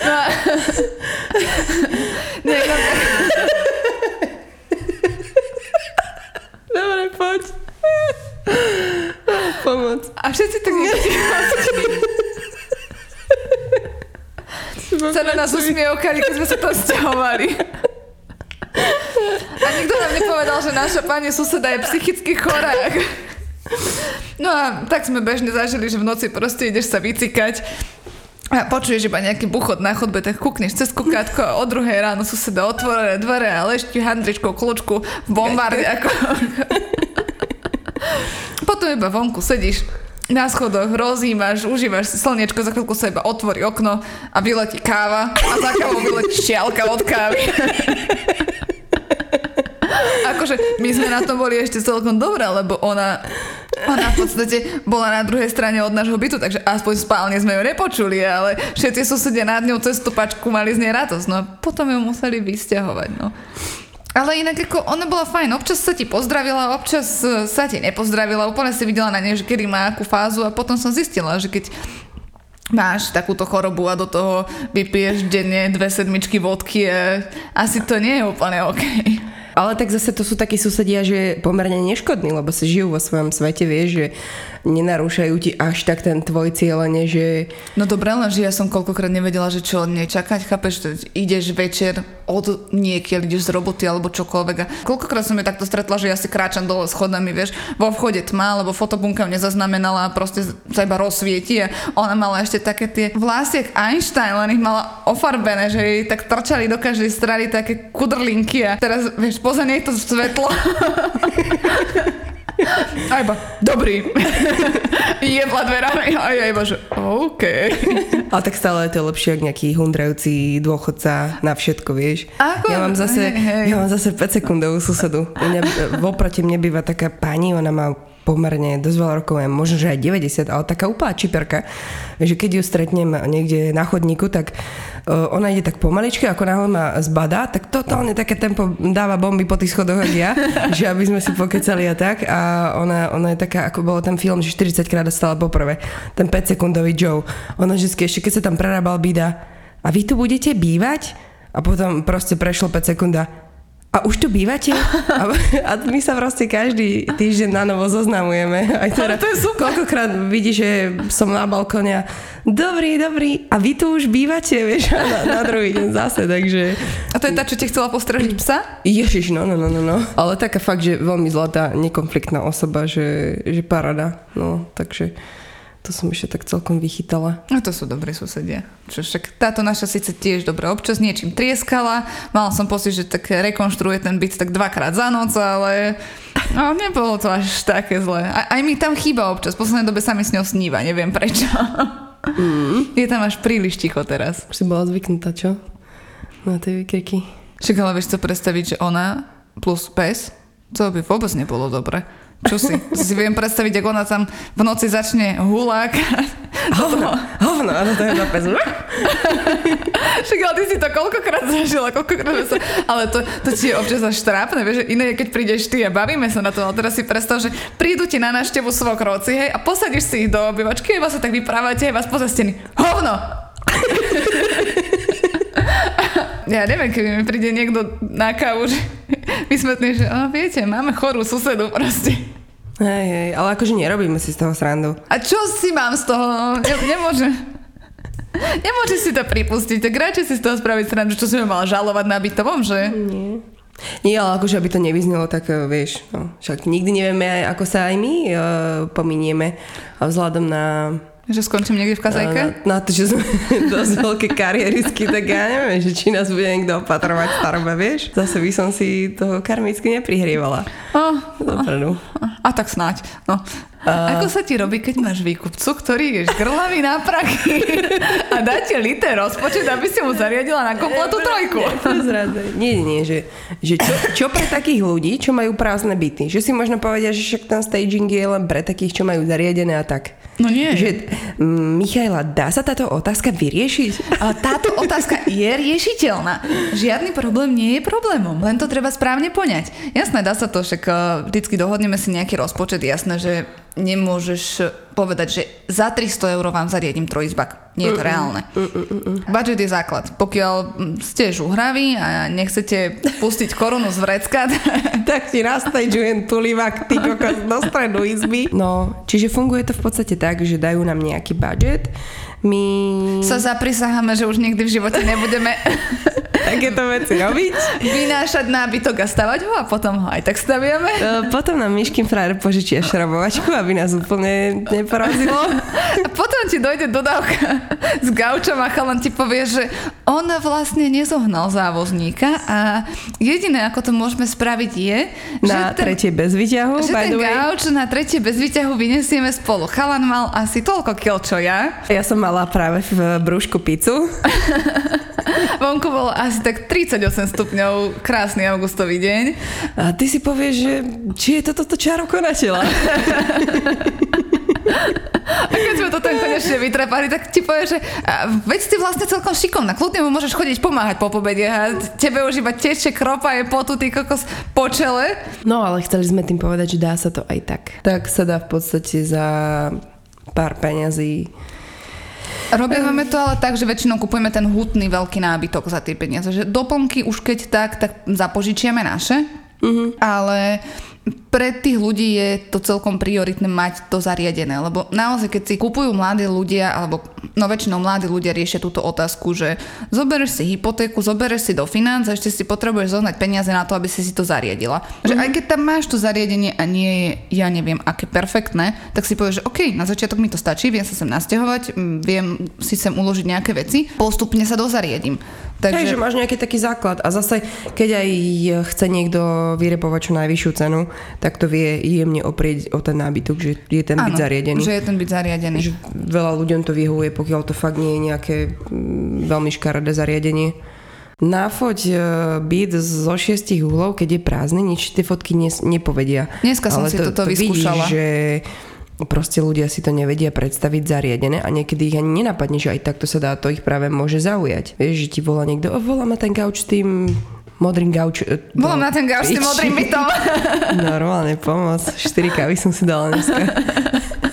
No, nie, no, Dobre, poď. Pomoc. a všetci tak sa na nás usmievkali, keď sme sa tam stiahovali. Nám nepovedal, že naša pani suseda je psychicky chorá. No a tak sme bežne zažili, že v noci proste ideš sa vycikať a počuješ iba nejaký buchod na chodbe, tak kúkneš cez kukátko a o druhej ráno suseda otvorené dvere a lešti handričkou kľúčku v bombarde. Ako... Potom iba vonku sedíš na schodoch, rozímaš, užívaš si slniečko, za chvíľku sa iba otvorí okno a vyletí káva a za kávou vyletí šialka od kávy. Akože my sme na tom boli ešte celkom dobré, lebo ona Ona v podstate bola na druhej strane od nášho bytu, takže aspoň spálne sme ju nepočuli, ale všetci susedia nad ňou cez tú pačku mali z nej radosť. No potom ju museli vysťahovať. No. Ale inak ako ona bola fajn, občas sa ti pozdravila, občas e, sa ti nepozdravila, úplne si videla na nej, že kedy má akú fázu a potom som zistila, že keď máš takúto chorobu a do toho vypiješ denne dve sedmičky vodky, e, asi to nie je úplne OK. Ale tak zase to sú takí susedia, že pomerne neškodní, lebo si žijú vo svojom svete, vieš, že nenarúšajú ti až tak ten tvoj cieľene, že... No dobre, len že ja som koľkokrát nevedela, že čo nečakať, chápeš, ideš večer od niekiaľ, ideš z roboty alebo čokoľvek a koľkokrát som je takto stretla, že ja si kráčam dole schodami, vieš, vo vchode tma, lebo fotobunka nezaznamenala a proste sa iba rozsvieti a ona mala ešte také tie vlasy, Einstein, len ich mala ofarbené, že jej tak trčali do každej strany také kudrlinky a teraz, vieš, poza to svetlo. (laughs) A iba, dobrý. (laughs) Jedla dverami a ja iba, že OK. Ale tak stále je to lepšie, ako nejaký hundrajúci dôchodca na všetko, vieš. Ako? Ja mám zase, Hej, hej. ja mám zase 5 sekundovú susedu. U mňa, voproti mne býva taká pani, ona má pomerne dosť veľa rokov, možno, že aj 90, ale taká úplná čiperka, že keď ju stretnem niekde na chodníku, tak uh, ona ide tak pomaličky, ako náhle ma zbadá, tak totálne také tempo dáva bomby po tých schodoch, ako ja, (laughs) že aby sme si pokecali a tak. A ona, ona je taká, ako bol ten film, že 40 krát dostala poprvé. Ten 5 sekundový Joe. Ona vždy ešte, keď sa tam prerábal, bída, a vy tu budete bývať? A potom proste prešlo 5 sekunda. A už tu bývate? A, a my sa proste každý týždeň na novo zoznamujeme. Aj teda, to je super. Koľkokrát vidí, že som na balkóne a dobrý, dobrý, a vy tu už bývate, vieš, a na, na druhý deň zase, takže... A to je tá, čo ti chcela postražiť psa? Ježiš, no, no, no, no, no. Ale taká fakt, že veľmi zlatá, nekonfliktná osoba, že, že parada. No, takže to som ešte tak celkom vychytala. No to sú dobrí susedia. Čo však táto naša síce tiež dobre občas niečím trieskala. Mala som pocit, že tak rekonštruuje ten byt tak dvakrát za noc, ale no, nebolo to až také zlé. A, aj mi tam chýba občas. V poslednej dobe sa mi s ňou sníva, neviem prečo. Mm. Je tam až príliš ticho teraz. Si bola zvyknutá, čo? Na tie vykriky. Však ale vieš co predstaviť, že ona plus pes, to by vôbec nebolo dobre. Čo si? Si viem predstaviť, ako ona tam v noci začne hulák. (laughs) Hovno, hovno, a to je na pes. (laughs) Však ale ty si to koľkokrát zažila, koľkokrát sa... Ale to, to ti je občas až trápne, vieš, iné je, keď prídeš ty a bavíme sa na to, ale teraz si predstav, že prídu ti na návštevu svokroci, hej, a posadíš si ich do obývačky, iba sa tak vyprávate, vás poza steny. Hovno! (laughs) ja neviem, keby mi príde niekto na kávu, že (laughs) vysvetný, že oh, viete, máme chorú susedu proste. Hej, hej, ale akože nerobíme si z toho srandu. A čo si mám z toho? Ne, nemôžem. Nemôžeš si to pripustiť, tak radšej si z toho spraviť srandu, čo si ma mala žalovať na bytovom, že? Nie. Nie, ale akože aby to nevyznelo, tak eh, vieš, no, však nikdy nevieme, ako sa aj my uh, pominieme a vzhľadom na Že skončím niekde v kazajke? Na, na to, že sme (laughs) dosť veľké kariéristky, tak ja neviem, že či nás bude niekto opatrovať starobe, vieš? Zase by som si toho karmicky neprihrievala. Oh, Dopredu. a tak snáď. No. A- Ako sa ti robí, keď máš výkupcu, ktorý je žgrlavý na prachy a dá ti liter rozpočet, aby si mu zariadila na kompletú trojku? Nie, nie, že, že čo, čo pre takých ľudí, čo majú prázdne byty? Že si možno povedia, že však ten staging je len pre takých, čo majú zariadené a tak. No nie. Že, Michaela, dá sa táto otázka vyriešiť? Ale táto otázka je riešiteľná. Žiadny problém nie je problémom, len to treba správne poňať. Jasné, dá sa to, však eh, vždycky dohodneme si nejaký rozpočet, jasné, že nemôžeš povedať, že za 300 eur vám zariadím trojizbak. Nie je to reálne. Budget je základ. Pokiaľ mm, ste žuhraví a nechcete pustiť korunu z vrecka, (laughs) tak ti nastajdžujem tulivak, ty kokos, do stredu izby. No, čiže funguje to v podstate tak, že dajú nám nejaký budget, my sa zaprisaháme, že už nikdy v živote nebudeme (laughs) takéto veci robiť. vynášať nábytok a stavať ho a potom ho aj tak staviame. E, Potom nám Myškin frajer požičia šrobovačku, aby nás úplne neporazilo. A potom ti dojde dodávka s gaučom a chalan ti povie, že on vlastne nezohnal závozníka a jediné, ako to môžeme spraviť je, Na že ten, tretie bez výťahu, že ten gauč na tretie bez výťahu vyniesieme spolu. Chalan mal asi toľko kil, čo ja. Ja som mala práve v brúšku pizzu. (laughs) Vonku bolo asi tak 38 stupňov, krásny augustový deň. A ty si povieš, že či je to toto čaro konateľa? (laughs) A keď sme to ten konečne vytrepali, tak ti povie, že a, veď si vlastne celkom šikovná, kľudne mu môžeš chodiť pomáhať po pobede a tebe už iba teče kropa je potu, ty kokos po čele. No ale chceli sme tým povedať, že dá sa to aj tak. Tak sa dá v podstate za pár peňazí Robíme to ale tak, že väčšinou kupujeme ten hutný veľký nábytok za tie peniaze. Že doplnky už keď tak, tak zapožičiame naše, uh-huh. ale pre tých ľudí je to celkom prioritné mať to zariadené, lebo naozaj, keď si kupujú mladí ľudia, alebo no väčšinou mladí ľudia riešia túto otázku, že zoberieš si hypotéku, zoberieš si do financ a ešte si potrebuješ zohnať peniaze na to, aby si si to zariadila. Mm-hmm. Že aj keď tam máš to zariadenie a nie je, ja neviem, aké perfektné, tak si povieš, že OK, na začiatok mi to stačí, viem sa sem nasťahovať, viem si sem uložiť nejaké veci, postupne sa dozariadím. Takže... Že máš nejaký taký základ a zase, keď aj chce niekto vyrepovať čo najvyššiu cenu, tak to vie jemne oprieť o ten nábytok, že je ten byt zariadený. že je ten byt zariadený. Že veľa ľuďom to vyhovuje, pokiaľ to fakt nie je nejaké mm, veľmi škaredé zariadenie. Náfoť e, byt zo šiestich uhlov, keď je prázdny, nič tie fotky nepovedia. Dneska som Ale si to, toto to vyskúšala. Vidíš, že proste ľudia si to nevedia predstaviť zariadené a niekedy ich ani nenapadne, že aj takto sa dá, to ich práve môže zaujať. Vieš, že ti volá niekto, o, volá ma ten gauč s tým modrým gauč. E, Volám na ten gauč s tým modrým bytom. (laughs) Normálne pomoc. 4 kávy som si dala dneska. (laughs)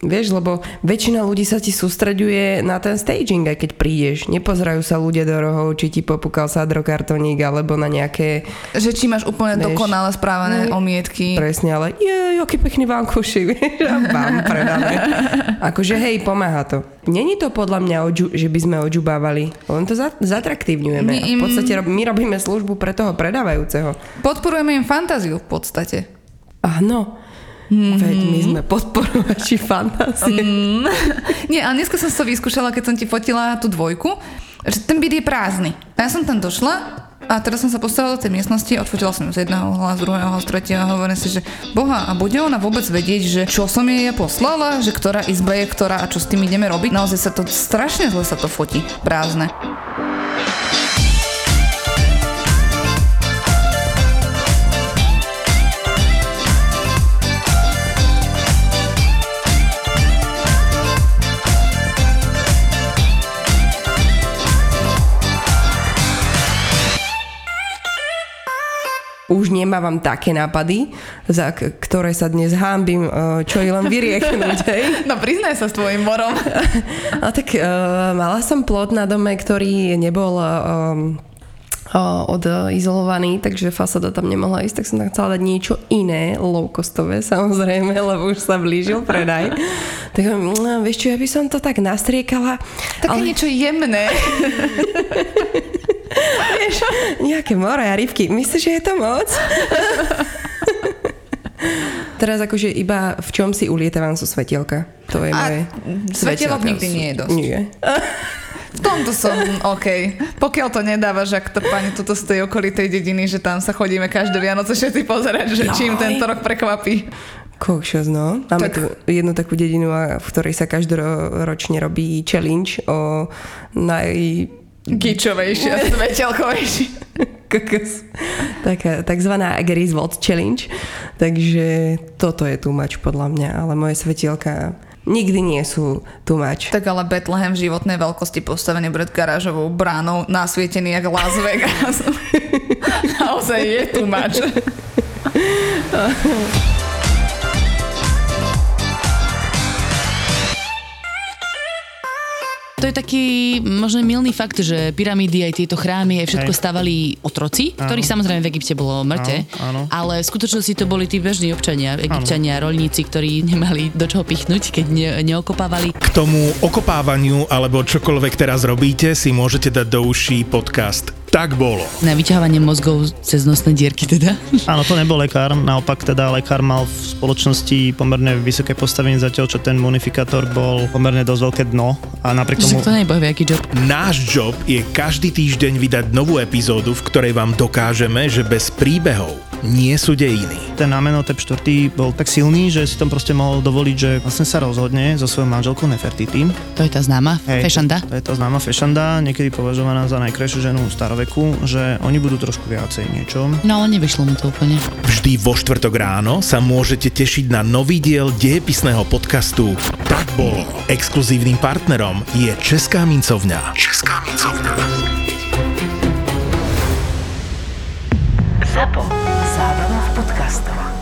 Vieš, lebo väčšina ľudí sa ti sústreďuje na ten staging, aj keď prídeš. Nepozerajú sa ľudia do rohov, či ti popukal sadrokartoník, alebo na nejaké... Že či máš úplne vieš, dokonale správané no, omietky. Presne, ale je, aký pekný vankuši, (laughs) vieš, a vám predané. Akože hej, pomáha to. Není to podľa mňa, odžu, že by sme odžubávali, len to zatraktívňujeme. My im... V podstate my robíme službu pre toho predávajúceho. Podporujeme im fantáziu v podstate. Áno. Mm-hmm. Veď my sme podporovači fantázie. Mm. (laughs) Nie, ale dneska som to vyskúšala, keď som ti fotila tú dvojku, že ten byt je prázdny. A ja som tam došla a teraz som sa postavila do tej miestnosti, odfotila som z jedného uhla, z druhého, z tretieho a hovorím si, že boha, a bude ona vôbec vedieť, že čo som jej ja poslala, že ktorá izba je ktorá a čo s tým ideme robiť. Naozaj sa to strašne zle sa to fotí, prázdne. Už nemávam také nápady, za ktoré sa dnes hámbim, e, čo je len vyrieknúť. (laughs) Hej? No priznaj sa s tvojim morom. (laughs) A tak uh, mala som plot na dome, ktorý nebol um, odizolovaný, takže fasada tam nemohla ísť, tak som tam chcela dať niečo iné, low-costové samozrejme, (laughs) lebo už sa blížil predaj. Tak no, vieš čo, ja by som to tak nastriekala. Také ale... niečo jemné. Vieš, nejaké more a rybky. Myslíš, že je to moc? Teraz akože iba v čom si ulietavam sú svetielka. To je moje... Svetielok nikdy nie je dosť. Nie. V tomto som OK. Pokiaľ to nedávaš, ak to pani tuto z tej okolitej dediny, že tam sa chodíme každé Vianoce všetci pozerať, že čím tento rok prekvapí. Kokšos, no. Máme tak... tu jednu takú dedinu, v ktorej sa každoročne robí challenge o naj Gičovejšia, svetelkovejšia. (laughs) Kokos. Taká takzvaná Griswold Challenge. Takže toto je mač podľa mňa, ale moje svetielka nikdy nie sú tu mač. Tak ale Bethlehem v životnej veľkosti postavený pred garážovou bránou, nasvietený jak Las Vegas. (laughs) Naozaj je tu mač. (laughs) je taký možno milný fakt, že pyramídy aj tieto chrámy aj všetko Hej. stavali otroci, áno. ktorých samozrejme v Egypte bolo mŕte, áno, áno. ale v skutočnosti to boli tí bežní občania, egyptiania, áno. rolníci, ktorí nemali do čoho pichnúť, keď ne, neokopávali. K tomu okopávaniu alebo čokoľvek teraz robíte si môžete dať do uší podcast tak bolo. Na vyťahovanie mozgov cez nosné dierky teda? Áno, to nebol lekár, naopak teda lekár mal v spoločnosti pomerne vysoké postavenie zatiaľ, čo ten munifikátor bol pomerne dosť veľké dno a napriek tomu... to nebol aký job. Náš job je každý týždeň vydať novú epizódu, v ktorej vám dokážeme, že bez príbehov nie sú dejiny. Ten Amenhotep IV bol tak silný, že si tom proste mohol dovoliť, že vlastne sa rozhodne so svojou manželkou Nefertiti. To je tá známa Hej, fešanda. To, to je tá známa fešanda, niekedy považovaná za najkrajšiu ženu staroveku, že oni budú trošku viacej niečo. No ale nevyšlo mu to úplne. Vždy vo štvrtok ráno sa môžete tešiť na nový diel dejepisného podcastu Tak bolo. Exkluzívnym partnerom je Česká mincovňa. Česká mincovňa. ZAPO. 19